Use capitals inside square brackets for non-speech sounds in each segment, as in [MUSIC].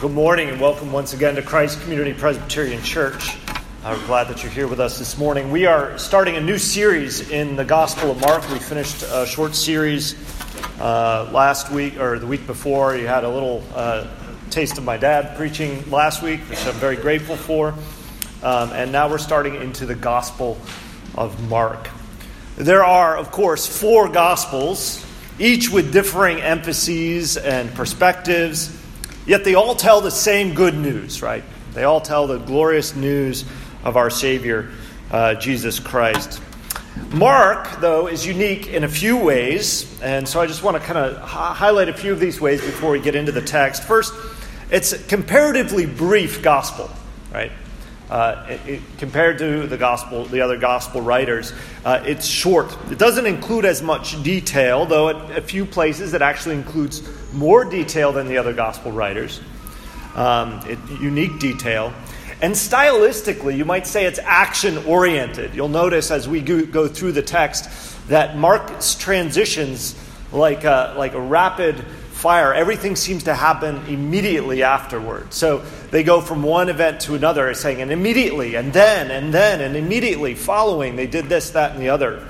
Good morning and welcome once again to Christ Community Presbyterian Church. Uh, we're glad that you're here with us this morning. We are starting a new series in the Gospel of Mark. We finished a short series uh, last week or the week before. You had a little uh, taste of my dad preaching last week, which I'm very grateful for. Um, and now we're starting into the Gospel of Mark. There are, of course, four Gospels, each with differing emphases and perspectives. Yet they all tell the same good news, right? They all tell the glorious news of our Savior, uh, Jesus Christ. Mark, though, is unique in a few ways, and so I just want to kind of highlight a few of these ways before we get into the text. First, it's a comparatively brief gospel, right? Uh, it, it, compared to the gospel, the other gospel writers, uh, it's short. It doesn't include as much detail, though at a few places it actually includes more detail than the other gospel writers. Um, it, unique detail. And stylistically, you might say it's action oriented. You'll notice as we go, go, through the text that Mark's transitions like a, like a rapid fire. Everything seems to happen immediately afterward. So they go from one event to another, saying, and immediately, and then, and then, and immediately following, they did this, that, and the other.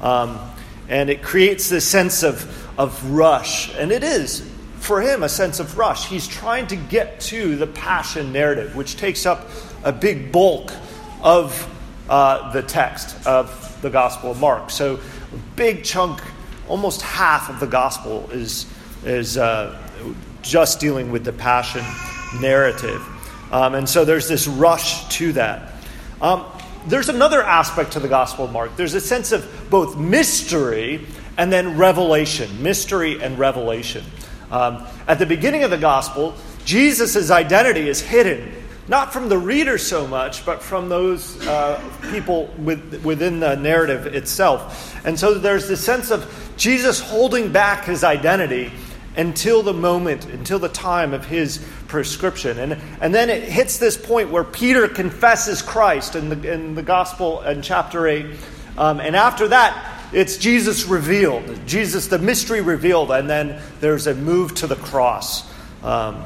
Um, and it creates this sense of, of rush. And it is, for him, a sense of rush. He's trying to get to the passion narrative, which takes up a big bulk of uh, the text of the Gospel of Mark. So, a big chunk, almost half of the Gospel is is uh, just dealing with the passion narrative. Um, and so there's this rush to that. Um, there's another aspect to the Gospel of Mark. There's a sense of both mystery and then revelation. Mystery and revelation. Um, at the beginning of the Gospel, Jesus' identity is hidden, not from the reader so much, but from those uh, people with, within the narrative itself. And so there's this sense of Jesus holding back his identity until the moment, until the time of his prescription. And, and then it hits this point where Peter confesses Christ in the, in the gospel in chapter 8. Um, and after that, it's Jesus revealed, Jesus, the mystery revealed, and then there's a move to the cross. Um,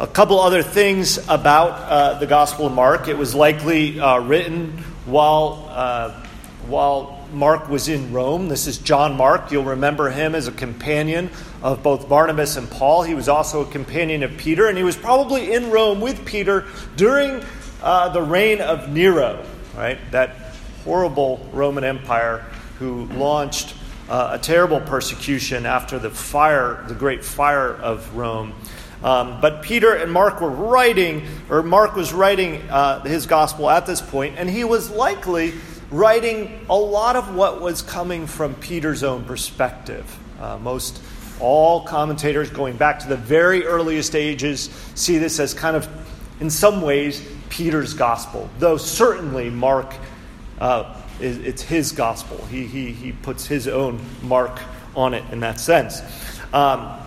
a couple other things about uh, the Gospel of Mark. It was likely uh, written while, uh, while Mark was in Rome. This is John Mark. You'll remember him as a companion of both Barnabas and Paul. He was also a companion of Peter, and he was probably in Rome with Peter during uh, the reign of Nero, right? That horrible Roman Empire who launched uh, a terrible persecution after the fire, the great fire of Rome. Um, but Peter and Mark were writing, or Mark was writing uh, his gospel at this point, and he was likely writing a lot of what was coming from Peter's own perspective. Uh, most all commentators going back to the very earliest ages see this as kind of, in some ways, Peter's gospel, though certainly Mark, uh, it's his gospel. He, he, he puts his own mark on it in that sense. Um,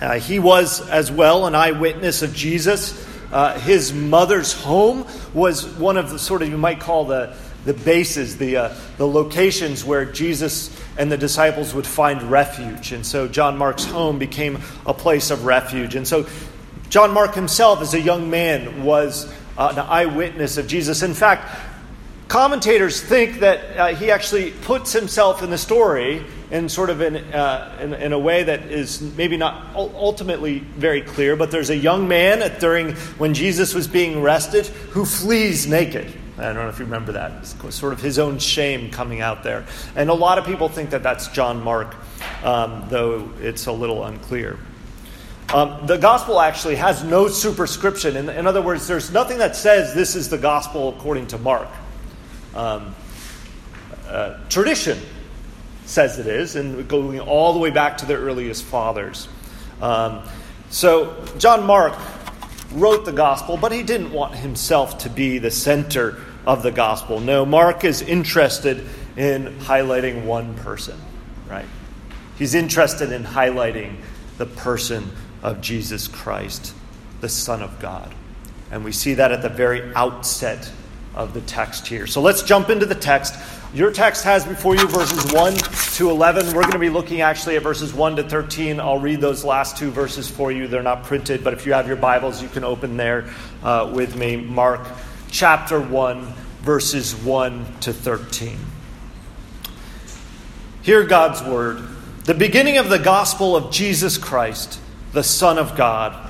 uh, he was as well an eyewitness of Jesus. Uh, his mother's home was one of the sort of, you might call the, the bases, the, uh, the locations where Jesus and the disciples would find refuge. And so John Mark's home became a place of refuge. And so John Mark himself, as a young man, was uh, an eyewitness of Jesus. In fact, commentators think that uh, he actually puts himself in the story in sort of in, uh, in, in, a way that is maybe not ultimately very clear, but there's a young man during when Jesus was being arrested who flees naked. I don't know if you remember that. It's sort of his own shame coming out there. And a lot of people think that that's John Mark, um, though it's a little unclear. Um, the gospel actually has no superscription. In, in, other words, there's nothing that says this is the gospel according to Mark. Um, uh, tradition says it is, and going all the way back to the earliest fathers. Um, so, John Mark wrote the gospel, but he didn't want himself to be the center of the gospel. No, Mark is interested in highlighting one person, right? He's interested in highlighting the person of Jesus Christ, the Son of God. And we see that at the very outset of the text here. So let's jump into the text. Your text has before you verses 1 to 11. We're going to be looking actually at verses 1 to 13. I'll read those last two verses for you. They're not printed, but if you have your Bibles, you can open there uh, with me. Mark chapter 1, verses 1 to 13. Hear God's word. The beginning of the gospel of Jesus Christ, the Son of God.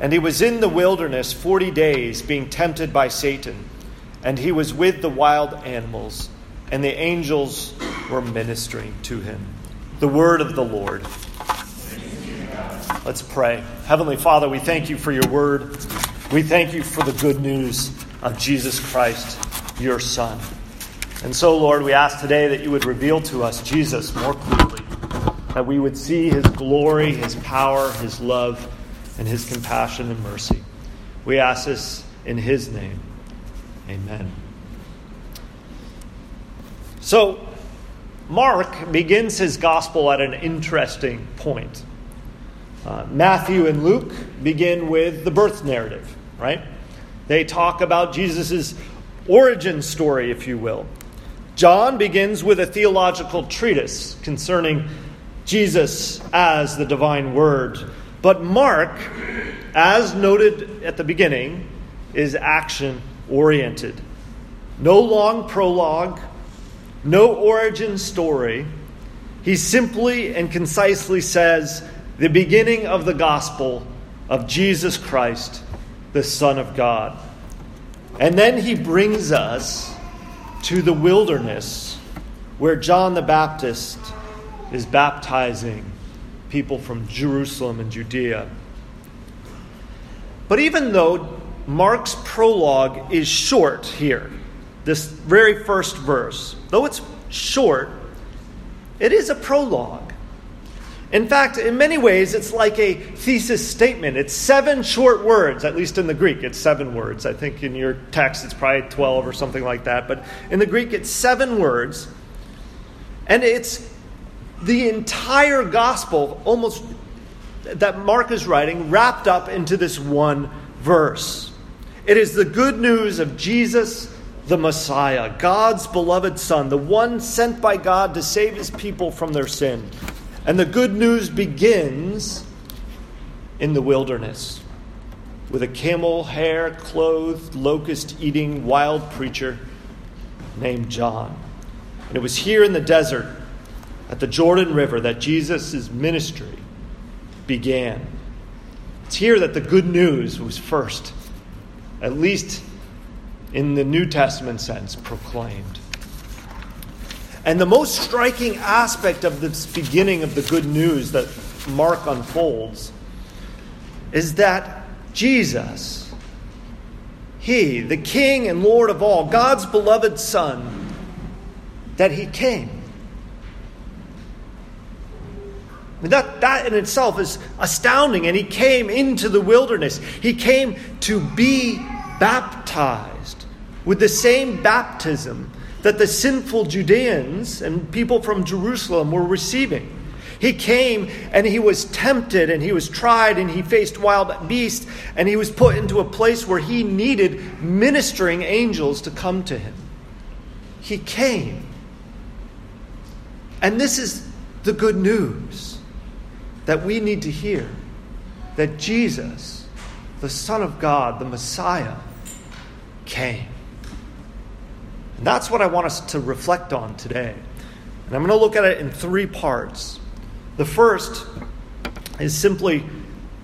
And he was in the wilderness forty days, being tempted by Satan. And he was with the wild animals, and the angels were ministering to him. The word of the Lord. Let's pray. Heavenly Father, we thank you for your word. We thank you for the good news of Jesus Christ, your Son. And so, Lord, we ask today that you would reveal to us Jesus more clearly, that we would see his glory, his power, his love and his compassion and mercy. We ask this in his name. Amen. So, Mark begins his gospel at an interesting point. Uh, Matthew and Luke begin with the birth narrative, right? They talk about Jesus' origin story, if you will. John begins with a theological treatise concerning Jesus as the divine word but Mark, as noted at the beginning, is action oriented. No long prologue, no origin story. He simply and concisely says the beginning of the gospel of Jesus Christ, the Son of God. And then he brings us to the wilderness where John the Baptist is baptizing people from Jerusalem and Judea. But even though Mark's prologue is short here, this very first verse, though it's short, it is a prologue. In fact, in many ways, it's like a thesis statement. It's seven short words, at least in the Greek, it's seven words. I think in your text it's probably 12 or something like that. But in the Greek, it's seven words. And it's the entire gospel, almost that Mark is writing, wrapped up into this one verse. It is the good news of Jesus, the Messiah, God's beloved Son, the one sent by God to save his people from their sin. And the good news begins in the wilderness with a camel hair clothed, locust eating wild preacher named John. And it was here in the desert at the Jordan River that Jesus' ministry began. It's here that the good news was first, at least in the New Testament sense, proclaimed. And the most striking aspect of this beginning of the good news that Mark unfolds is that Jesus, He, the King and Lord of all, God's beloved Son, that He came That, that in itself is astounding. And he came into the wilderness. He came to be baptized with the same baptism that the sinful Judeans and people from Jerusalem were receiving. He came and he was tempted and he was tried and he faced wild beasts and he was put into a place where he needed ministering angels to come to him. He came. And this is the good news that we need to hear that Jesus, the Son of God, the Messiah, came. And that's what I want us to reflect on today. And I'm going to look at it in three parts. The first is simply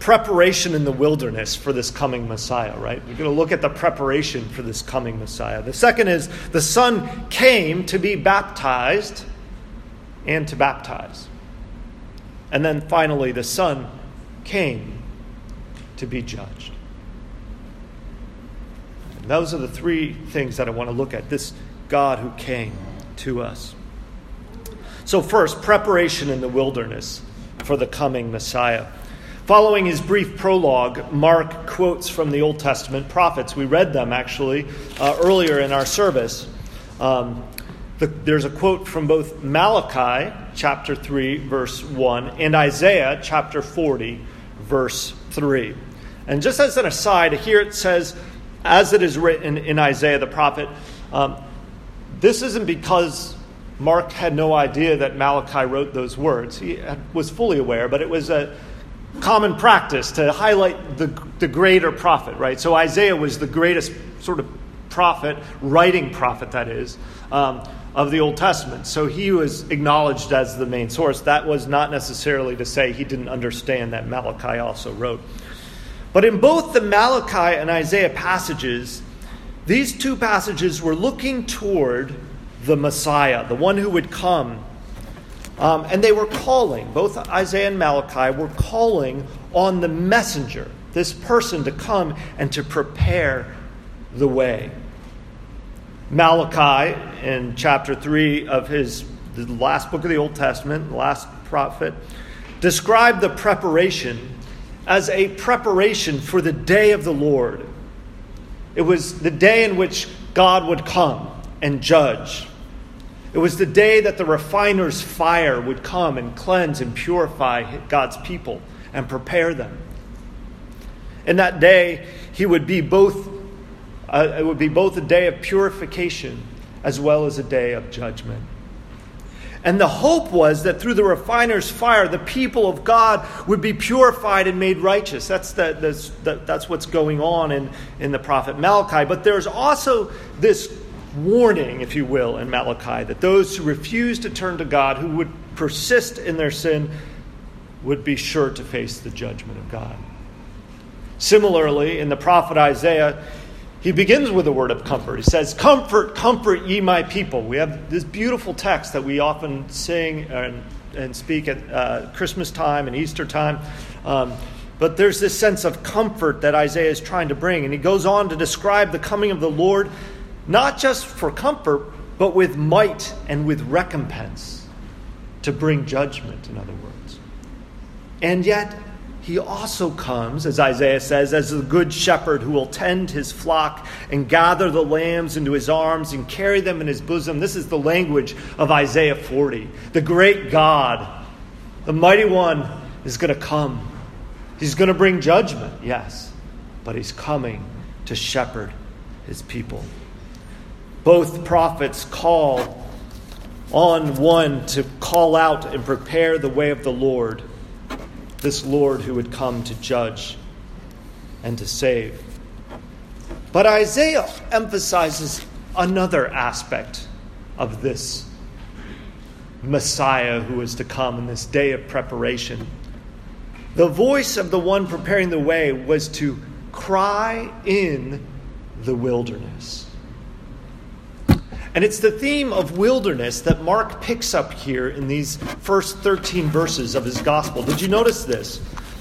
preparation in the wilderness for this coming Messiah, right? We're going to look at the preparation for this coming Messiah. The second is the Son came to be baptized and to baptize. And then finally, the Son came to be judged. And those are the three things that I want to look at this God who came to us. So, first, preparation in the wilderness for the coming Messiah. Following his brief prologue, Mark quotes from the Old Testament prophets. We read them actually uh, earlier in our service. Um, the, there's a quote from both Malachi chapter 3, verse 1, and Isaiah chapter 40, verse 3. And just as an aside, here it says, as it is written in Isaiah the prophet, um, this isn't because Mark had no idea that Malachi wrote those words. He was fully aware, but it was a common practice to highlight the, the greater prophet, right? So Isaiah was the greatest sort of prophet, writing prophet, that is, um, of the Old Testament. So he was acknowledged as the main source. That was not necessarily to say he didn't understand that Malachi also wrote. But in both the Malachi and Isaiah passages, these two passages were looking toward the Messiah, the one who would come. Um, and they were calling, both Isaiah and Malachi were calling on the messenger, this person to come and to prepare the way. Malachi, in chapter 3 of his the last book of the Old Testament, the last prophet, described the preparation as a preparation for the day of the Lord. It was the day in which God would come and judge. It was the day that the refiner's fire would come and cleanse and purify God's people and prepare them. In that day, he would be both, uh, it would be both a day of purification as well as a day of judgment. And the hope was that through the refiner's fire, the people of God would be purified and made righteous. That's, the, the, that's what's going on in, in the prophet Malachi. But there's also this warning, if you will, in Malachi that those who refuse to turn to God, who would persist in their sin, would be sure to face the judgment of God. Similarly, in the prophet Isaiah, he begins with a word of comfort. He says, Comfort, comfort ye my people. We have this beautiful text that we often sing and, and speak at uh, Christmas time and Easter time. Um, but there's this sense of comfort that Isaiah is trying to bring. And he goes on to describe the coming of the Lord not just for comfort, but with might and with recompense to bring judgment, in other words. And yet, he also comes, as Isaiah says, as the good shepherd who will tend his flock and gather the lambs into his arms and carry them in his bosom. This is the language of Isaiah 40. The great God, the mighty one, is going to come. He's going to bring judgment, yes, but he's coming to shepherd his people. Both prophets call on one to call out and prepare the way of the Lord, this Lord who would come to judge and to save. But Isaiah emphasizes another aspect of this Messiah who is to come in this day of preparation. The voice of the one preparing the way was to cry in the wilderness. And it's the theme of wilderness that Mark picks up here in these first 13 verses of his gospel. Did you notice this?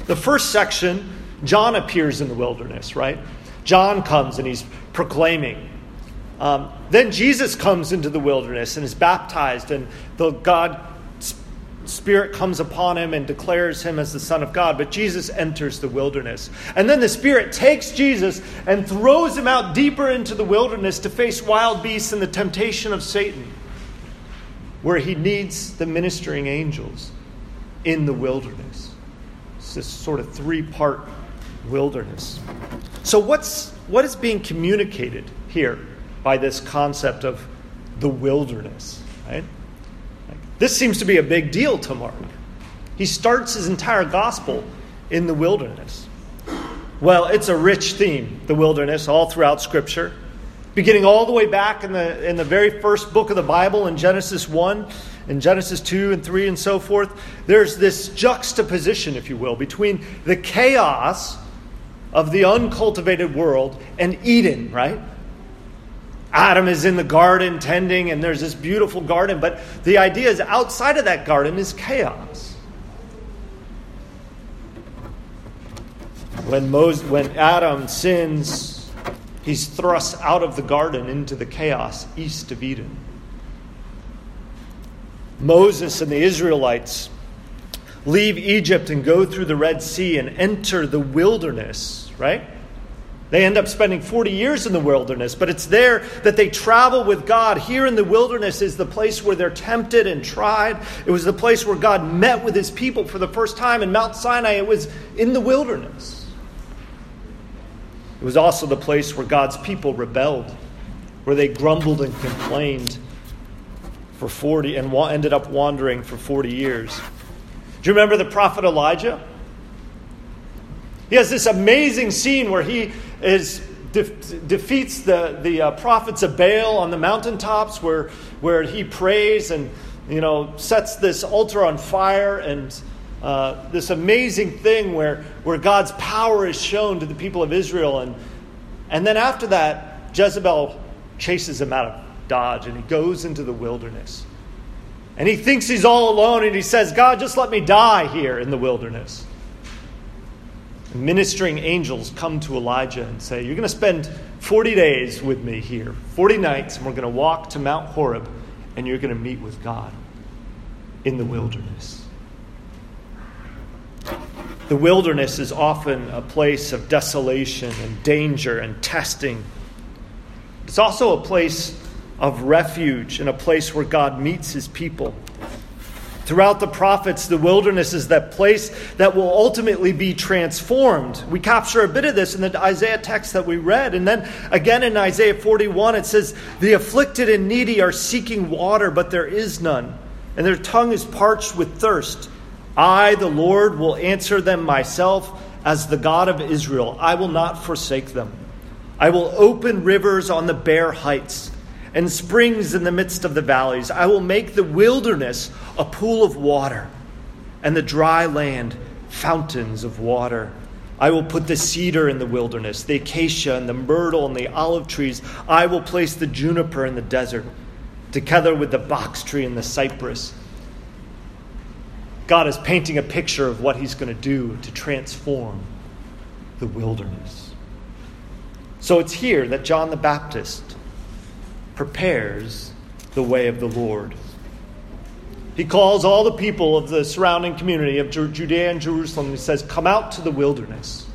The first section, John appears in the wilderness, right? John comes and he's proclaiming. Um, then Jesus comes into the wilderness and is baptized, and the God Spirit comes upon him and declares him as the Son of God, but Jesus enters the wilderness. And then the Spirit takes Jesus and throws him out deeper into the wilderness to face wild beasts and the temptation of Satan, where he needs the ministering angels. in the wilderness. It's this sort of three part wilderness. So, what's, what is being communicated here by this concept of the wilderness? Right? This seems to be a big deal to Mark. He starts his entire gospel in the wilderness. Well, it's a rich theme, the wilderness, all throughout Scripture. Beginning all the way back in the, in the very first book of the Bible, in Genesis 1, in Genesis 2 and 3 and so forth, there's this juxtaposition, if you will, between the chaos of the uncultivated world and Eden, right? Adam is in the garden tending, and there's this beautiful garden, but the idea is outside of that garden is chaos. When, Moses, when Adam sins, he's thrust out of the garden into the chaos east of Eden. Moses and the Israelites leave Egypt and go through the Red Sea and enter the wilderness, right? They end up spending 40 years in the wilderness, but it's there that they travel with God. Here in the wilderness is the place where they're tempted and tried. It was the place where God met with his people for the first time. In Mount Sinai, it was in the wilderness. It was also the place where God's people rebelled, where they grumbled and complained for 40 and ended up wandering for 40 years. Do you remember the prophet Elijah? He has this amazing scene where he is de- defeats the, the uh, prophets of Baal on the mountaintops where, where he prays and you know sets this altar on fire and uh, this amazing thing where, where God's power is shown to the people of Israel and and then after that Jezebel chases him out of Dodge and he goes into the wilderness and he thinks he's all alone and he says, God, just let me die here in the wilderness. Ministering angels come to Elijah and say, You're going to spend 40 days with me here, 40 nights, and we're going to walk to Mount Horeb and you're going to meet with God in the wilderness. The wilderness is often a place of desolation and danger and testing. It's also a place of refuge and a place where God meets his people. Throughout the prophets, the wilderness is that place that will ultimately be transformed. We capture a bit of this in the Isaiah text that we read. And then again in Isaiah 41, it says, The afflicted and needy are seeking water, but there is none, and their tongue is parched with thirst. I, the Lord, will answer them myself as the God of Israel. I will not forsake them. I will open rivers on the bare heights and springs in the midst of the valleys. I will make the wilderness a pool of water, and the dry land fountains of water. I will put the cedar in the wilderness, the acacia and the myrtle and the olive trees. I will place the juniper in the desert, together with the box tree and the cypress. God is painting a picture of what he's going to do to transform the wilderness. So it's here that John the Baptist prepares the way of the Lord. He calls all the people of the surrounding community of Judea and Jerusalem. He says, Come out to the wilderness.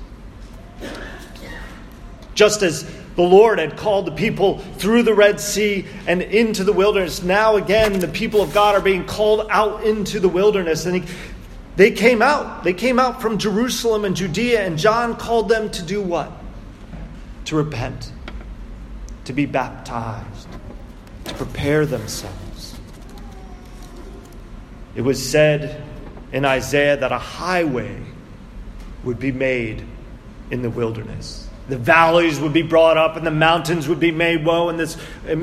Just as the Lord had called the people through the Red Sea and into the wilderness, now again the people of God are being called out into the wilderness. And he, they came out. They came out from Jerusalem and Judea, and John called them to do what? To repent, to be baptized to prepare themselves. It was said in Isaiah that a highway would be made in the wilderness. The valleys would be brought up and the mountains would be made low and this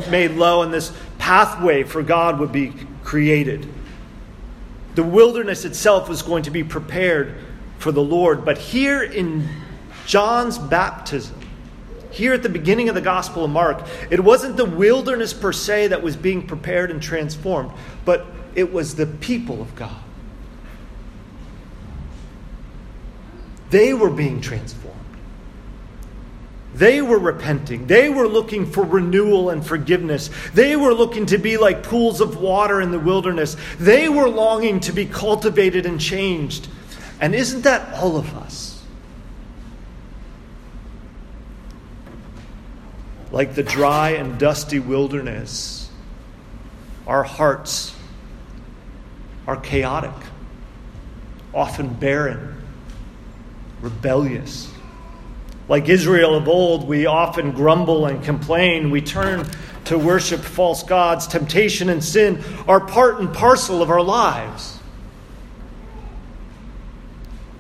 made low and this pathway for God would be created. The wilderness itself was going to be prepared for the Lord, but here in John's baptism here at the beginning of the Gospel of Mark, it wasn't the wilderness per se that was being prepared and transformed, but it was the people of God. They were being transformed. They were repenting. They were looking for renewal and forgiveness. They were looking to be like pools of water in the wilderness. They were longing to be cultivated and changed. And isn't that all of us? Like the dry and dusty wilderness, our hearts are chaotic. often barren, rebellious. Like Israel of old, we often grumble and complain. We turn to worship false gods. Temptation and sin are part and parcel of our lives.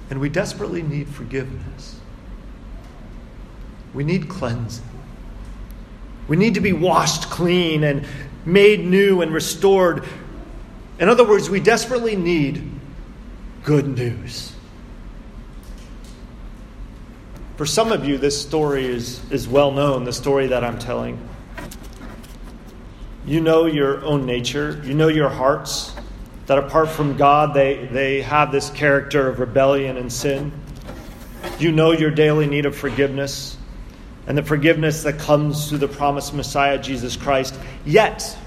And we desperately need forgiveness. We need cleansing. We need to be washed clean and made new and restored. In other words, we desperately need good news. For some of you, this story is, is well known, the story that I'm telling. You know your own nature, you know your hearts, that apart from God, they, they have this character of rebellion and sin. You know your daily need of forgiveness and the forgiveness that comes through the promised Messiah, Jesus Christ. Yet,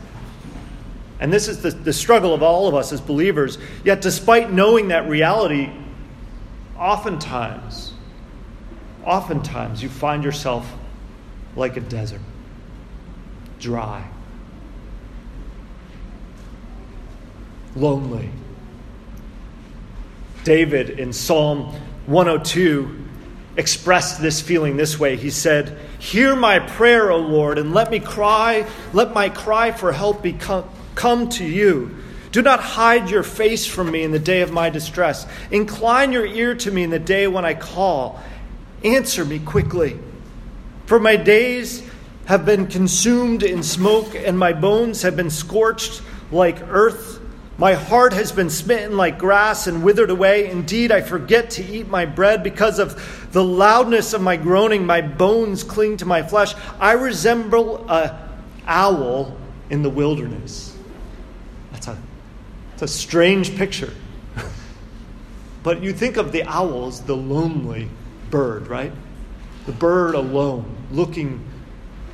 and this is the, the struggle of all of us as believers, yet, despite knowing that reality, oftentimes, oftentimes you find yourself like a desert, dry, lonely. David in Psalm 102 expressed this feeling this way. He said, Hear my prayer, O Lord, and let me cry, let my cry for help become, come to you. Do not hide your face from me in the day of my distress. Incline your ear to me in the day when I call. Answer me quickly. For my days have been consumed in smoke, and my bones have been scorched like earth. My heart has been smitten like grass and withered away. Indeed, I forget to eat my bread because of the loudness of my groaning. My bones cling to my flesh. I resemble an owl in the wilderness. That's a, that's a strange picture. [LAUGHS] but you think of the owl as the lonely bird, right? The bird alone, looking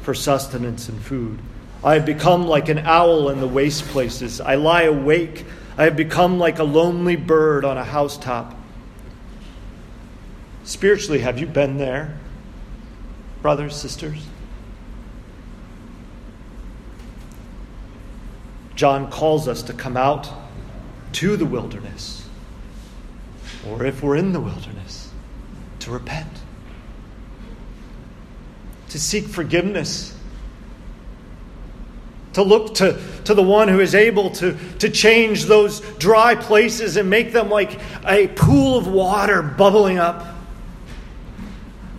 for sustenance and food. I have become like an owl in the waste places. I lie awake. I have become like a lonely bird on a housetop. Spiritually, have you been there, brothers, sisters? John calls us to come out to the wilderness, or if we're in the wilderness, to repent, to seek forgiveness to look to, to the one who is able to, to change those dry places and make them like a pool of water bubbling up.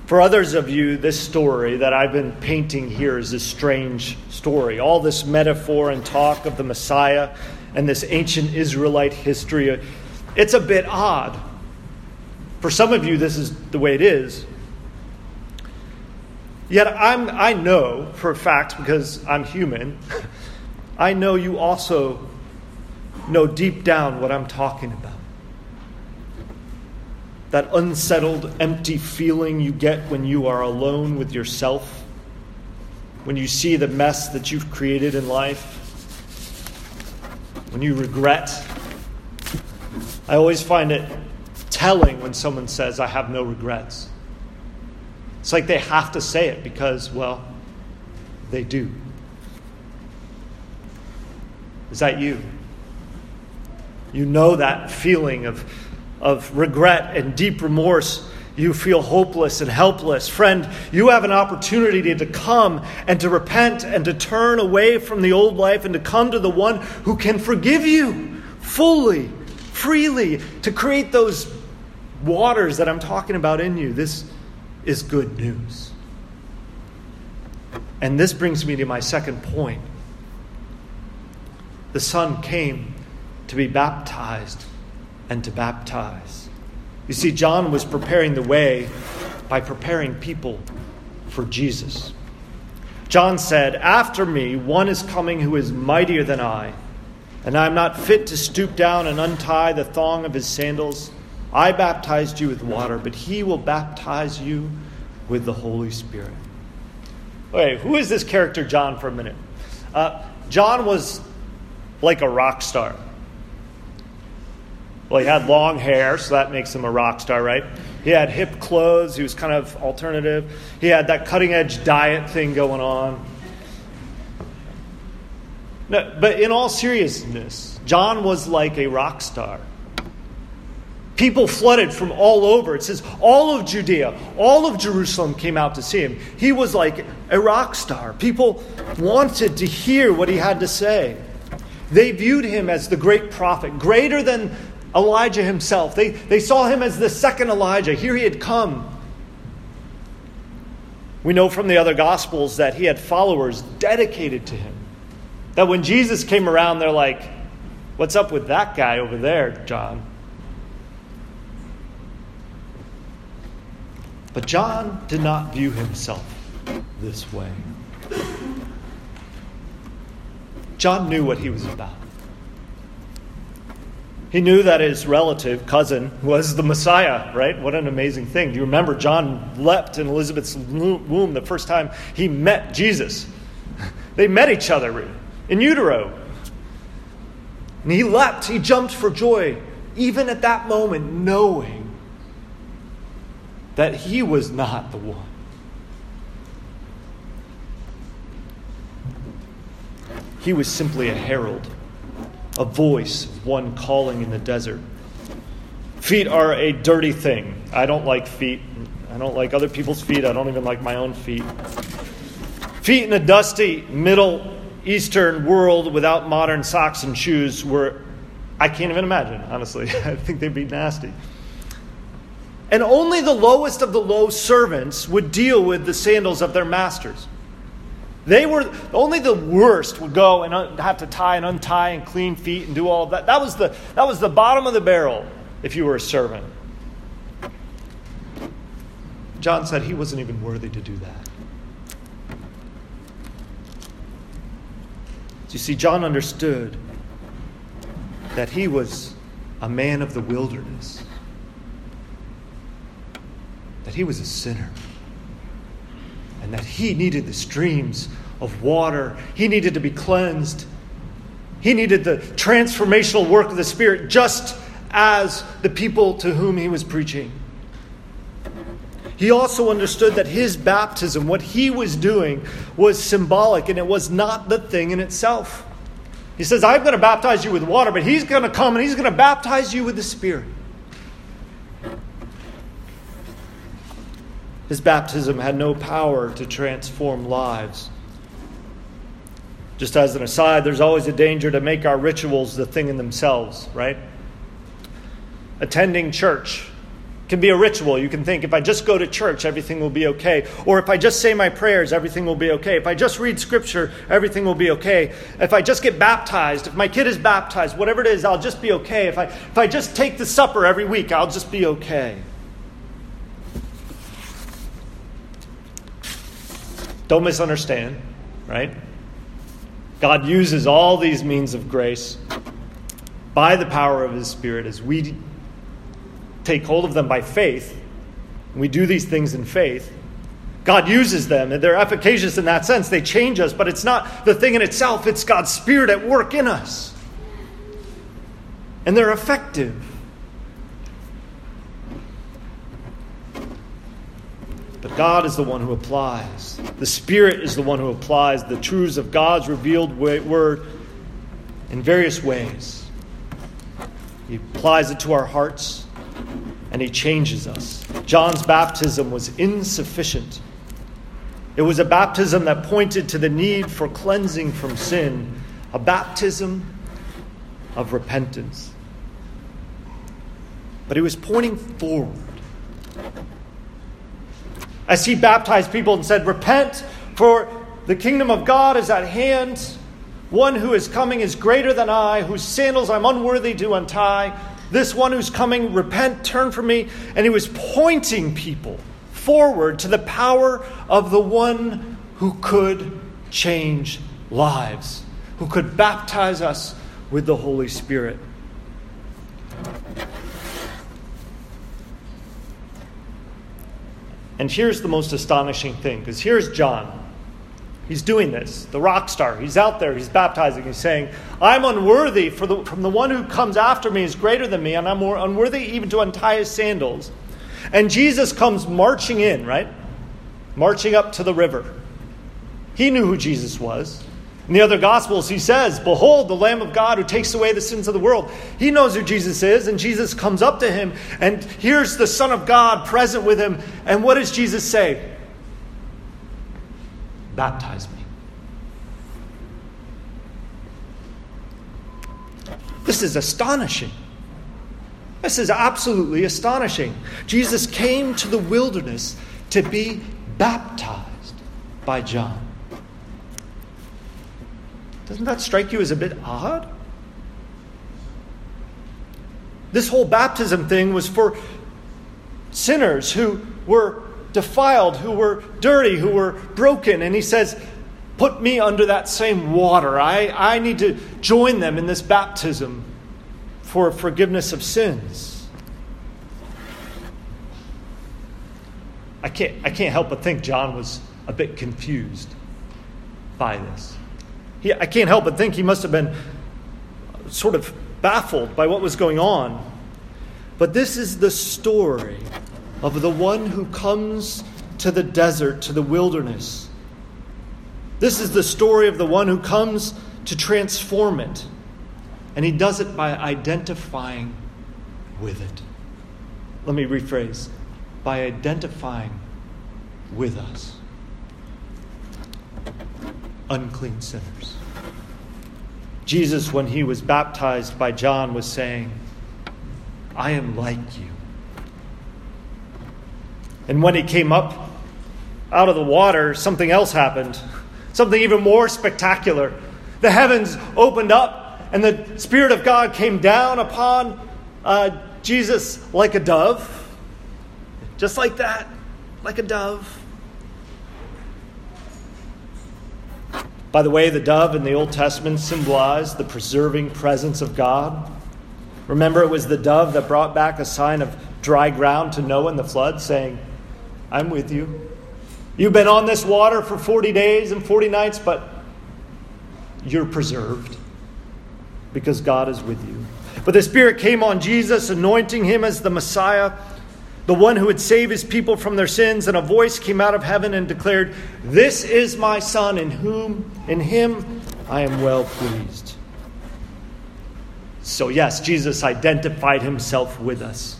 For others of you, this story that I've been painting here is a strange story. All this metaphor and talk of the Messiah and this ancient Israelite history, it's a bit odd. For some of you, this is the way it is. Yet I'm, I know for a fact, because I'm human, I know you also know deep down what I'm talking about. That unsettled, empty feeling you get when you are alone with yourself, when you see the mess that you've created in life, when you regret. I always find it telling when someone says, I have no regrets. It's like they have to say it because, well, they do. Is that you? You know that feeling of, of regret and deep remorse. You feel hopeless and helpless. Friend, you have an opportunity to come and to repent and to turn away from the old life and to come to the one who can forgive you fully, freely, to create those waters that I'm talking about in you. This is good news. And this brings me to my second point. The Son came to be baptized and to baptize. You see, John was preparing the way by preparing people for Jesus. John said, After me, one is coming who is mightier than I, and I am not fit to stoop down and untie the thong of his sandals. I baptized you with water, but he will baptize you with the Holy Spirit. Okay, who is this character, John, for a minute? Uh, John was like a rock star. Well, he had long hair, so that makes him a rock star, right? He had hip clothes, he was kind of alternative. He had that cutting edge diet thing going on. No, but in all seriousness, John was like a rock star. People flooded from all over. It says all of Judea, all of Jerusalem came out to see him. He was like a rock star. People wanted to hear what he had to say. They viewed him as the great prophet, greater than Elijah himself. They, they saw him as the second Elijah. Here he had come. We know from the other Gospels that he had followers dedicated to him. That when Jesus came around, they're like, What's up with that guy over there, John? But John did not view himself this way. John knew what he was about. He knew that his relative, cousin, was the Messiah, right? What an amazing thing. Do you remember John leapt in Elizabeth's womb the first time he met Jesus? They met each other in utero. And he leapt, he jumped for joy, even at that moment, knowing that he was not the one. He was simply a herald, a voice one calling in the desert. Feet are a dirty thing. I don't like feet. I don't like other people's feet. I don't even like my own feet. Feet in a dusty Middle Eastern world without modern socks and shoes were, I can't even imagine, honestly. [LAUGHS] I think they'd be nasty. And only the lowest of the low servants would deal with the sandals of their masters. They were only the worst would go and have to tie and untie and clean feet and do all that. That was the that was the bottom of the barrel if you were a servant. John said he wasn't even worthy to do that. You see, John understood that he was a man of the wilderness that he was a sinner and that he needed the streams of water. He needed to be cleansed. He needed the transformational work of the Spirit just as the people to whom he was preaching. He also understood that his baptism, what he was doing, was symbolic and it was not the thing in itself. He says, I'm going to baptize you with water, but he's going to come and he's going to baptize you with the Spirit. His baptism had no power to transform lives. Just as an aside, there's always a danger to make our rituals the thing in themselves, right? Attending church can be a ritual. You can think, if I just go to church, everything will be okay. Or if I just say my prayers, everything will be okay. If I just read scripture, everything will be okay. If I just get baptized, if my kid is baptized, whatever it is, I'll just be okay. If I, if I just take the supper every week, I'll just be okay. Don't misunderstand, right? God uses all these means of grace by the power of His Spirit as we take hold of them by faith. We do these things in faith. God uses them, and they're efficacious in that sense. They change us, but it's not the thing in itself, it's God's Spirit at work in us. And they're effective. God is the one who applies. The Spirit is the one who applies the truths of God's revealed word in various ways. He applies it to our hearts and He changes us. John's baptism was insufficient. It was a baptism that pointed to the need for cleansing from sin, a baptism of repentance. But he was pointing forward as he baptized people and said, Repent, for the kingdom of God is at hand. One who is coming is greater than I, whose sandals I'm unworthy to untie. This one who's coming, repent, turn from me. And he was pointing people forward to the power of the one who could change lives, who could baptize us with the Holy Spirit. And here's the most astonishing thing because here's John. He's doing this, the rock star. He's out there, he's baptizing. He's saying, I'm unworthy for the, from the one who comes after me is greater than me, and I'm more unworthy even to untie his sandals. And Jesus comes marching in, right? Marching up to the river. He knew who Jesus was. In the other Gospels, he says, Behold, the Lamb of God who takes away the sins of the world. He knows who Jesus is, and Jesus comes up to him, and here's the Son of God present with him. And what does Jesus say? Baptize me. This is astonishing. This is absolutely astonishing. Jesus came to the wilderness to be baptized by John. Doesn't that strike you as a bit odd? This whole baptism thing was for sinners who were defiled, who were dirty, who were broken. And he says, Put me under that same water. I, I need to join them in this baptism for forgiveness of sins. I can't, I can't help but think John was a bit confused by this. He, I can't help but think he must have been sort of baffled by what was going on. But this is the story of the one who comes to the desert, to the wilderness. This is the story of the one who comes to transform it. And he does it by identifying with it. Let me rephrase by identifying with us unclean sinners. Jesus, when he was baptized by John, was saying, I am like you. And when he came up out of the water, something else happened. Something even more spectacular. The heavens opened up, and the Spirit of God came down upon uh, Jesus like a dove. Just like that, like a dove. By the way, the dove in the Old Testament symbolized the preserving presence of God. Remember, it was the dove that brought back a sign of dry ground to Noah in the flood, saying, I'm with you. You've been on this water for 40 days and 40 nights, but you're preserved because God is with you. But the Spirit came on Jesus, anointing him as the Messiah the one who would save his people from their sins, and a voice came out of heaven and declared, This is my Son, in whom, in him, I am well pleased. So, yes, Jesus identified himself with us.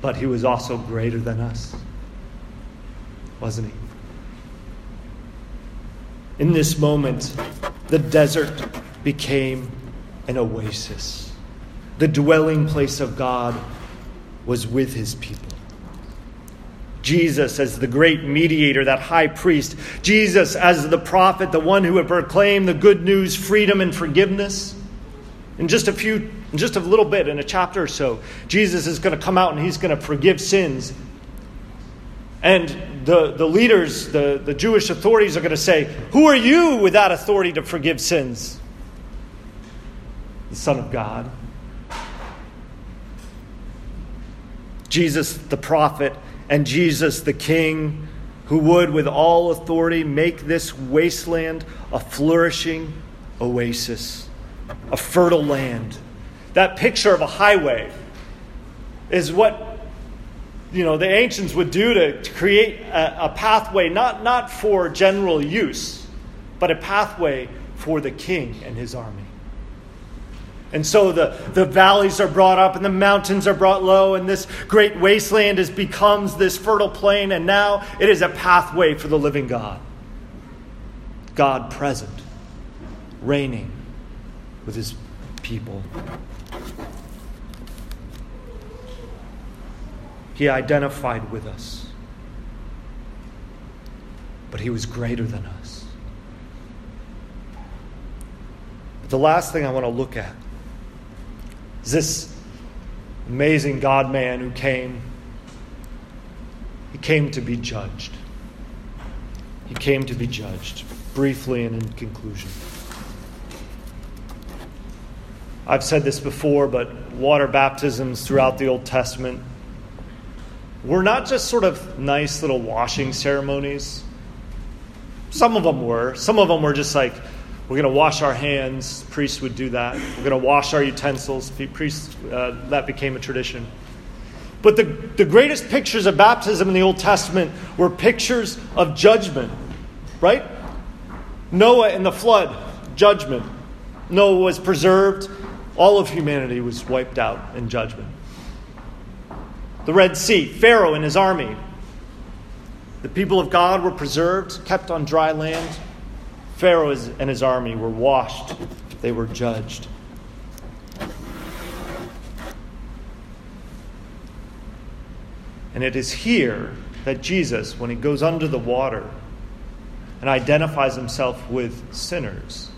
But he was also greater than us, wasn't he? In this moment, the desert became an oasis the dwelling place of God was with his people. Jesus as the great mediator, that high priest. Jesus as the prophet, the one who would proclaim the good news, freedom, and forgiveness. In just a few, just a little bit, in a chapter or so, Jesus is going to come out and he's going to forgive sins. And the, the leaders, the, the Jewish authorities are going to say, Who are you with that authority to forgive sins? The Son of God. Jesus the prophet and Jesus the king, who would, with all authority, make this wasteland a flourishing oasis, a fertile land. That picture of a highway is what you know the ancients would do to, to create a, a pathway not, not for general use but a pathway for the king and his army and so the, the valleys are brought up and the mountains are brought low, and this great wasteland is, becomes this fertile plain, and now it is a pathway for the living God. God present, reigning with his people. He identified with us, but he was greater than us. But the last thing I want to look at is this amazing God man who came. He came to be judged. He came to be judged, briefly and in conclusion. I've said this before, but water baptisms throughout the Old Testament were not just sort of nice little washing ceremonies. Some of them were. Some of them were just like we're going to wash our hands. Priests would do that. We're going to wash our utensils. Priests, uh, that became a tradition. But the, the greatest pictures of baptism in the Old Testament were pictures of judgment. right? Noah and the flood, judgment. Noah was preserved, all of humanity was wiped out in judgment. The Red Sea, Pharaoh and his army. The people of God were preserved, kept on dry land. Pharaoh and his army were washed, they were judged. And it is here that Jesus, when he goes under the water and identifies himself with sinners,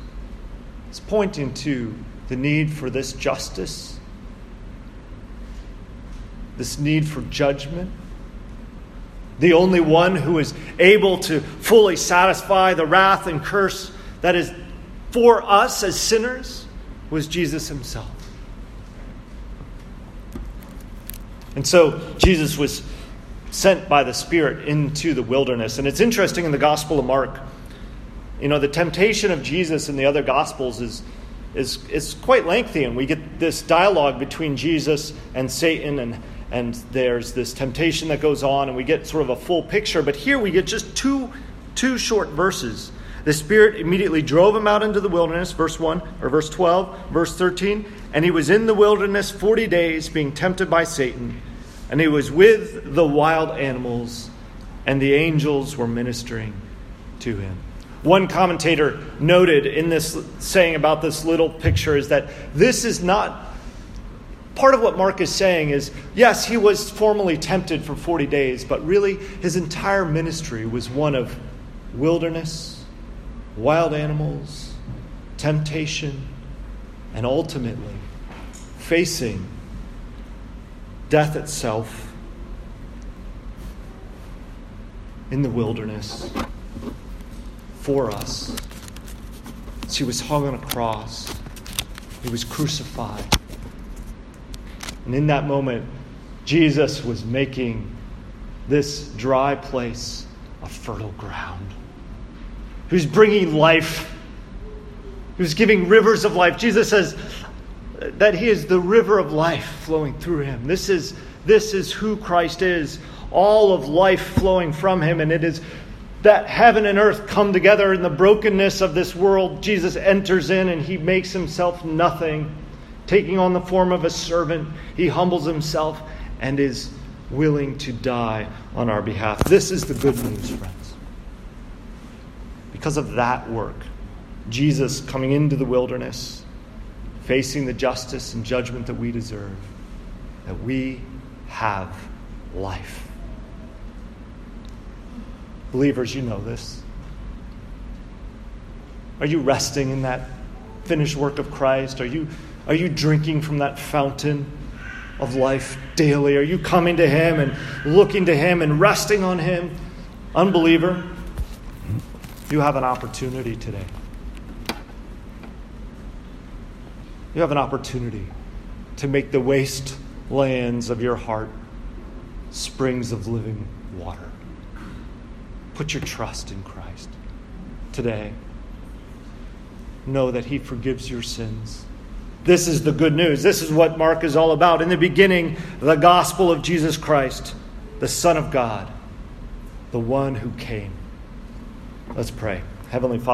is pointing to the need for this justice, this need for judgment. The only one who is able to fully satisfy the wrath and curse that is for us as sinners was Jesus himself. And so Jesus was sent by the Spirit into the wilderness. And it's interesting in the Gospel of Mark, you know, the temptation of Jesus in the other Gospels is, is, is quite lengthy, and we get this dialogue between Jesus and Satan, and, and there's this temptation that goes on, and we get sort of a full picture. But here we get just two, two short verses. The Spirit immediately drove him out into the wilderness, verse 1 or verse 12, verse 13. And he was in the wilderness 40 days, being tempted by Satan. And he was with the wild animals, and the angels were ministering to him. One commentator noted in this saying about this little picture is that this is not part of what Mark is saying is yes, he was formally tempted for 40 days, but really his entire ministry was one of wilderness, wild animals, temptation, and ultimately facing death itself in the wilderness for us. He was hung on a cross, he was crucified. And in that moment, Jesus was making this dry place a fertile ground. Was bringing life. Was giving rivers of life. Jesus says, that he is the river of life flowing through him. This is, this is who Christ is, all of life flowing from him. And it is that heaven and earth come together in the brokenness of this world. Jesus enters in and he makes himself nothing, taking on the form of a servant. He humbles himself and is willing to die on our behalf. This is the good news, friends. Because of that work, Jesus coming into the wilderness facing the justice and judgment that we deserve, that we have life. Believers, you know this. Are you resting in that finished work of Christ? Are you, are you drinking from that fountain of life daily? Are you coming to Him and looking to Him and resting on Him? Unbeliever, you have an opportunity today. You have an opportunity to make the wastelands of your heart springs of living water. Put your trust in Christ today. Know that He forgives your sins. This is the good news. This is what Mark is all about. In the beginning, the gospel of Jesus Christ, the Son of God, the one who came. Let's pray. Heavenly Father,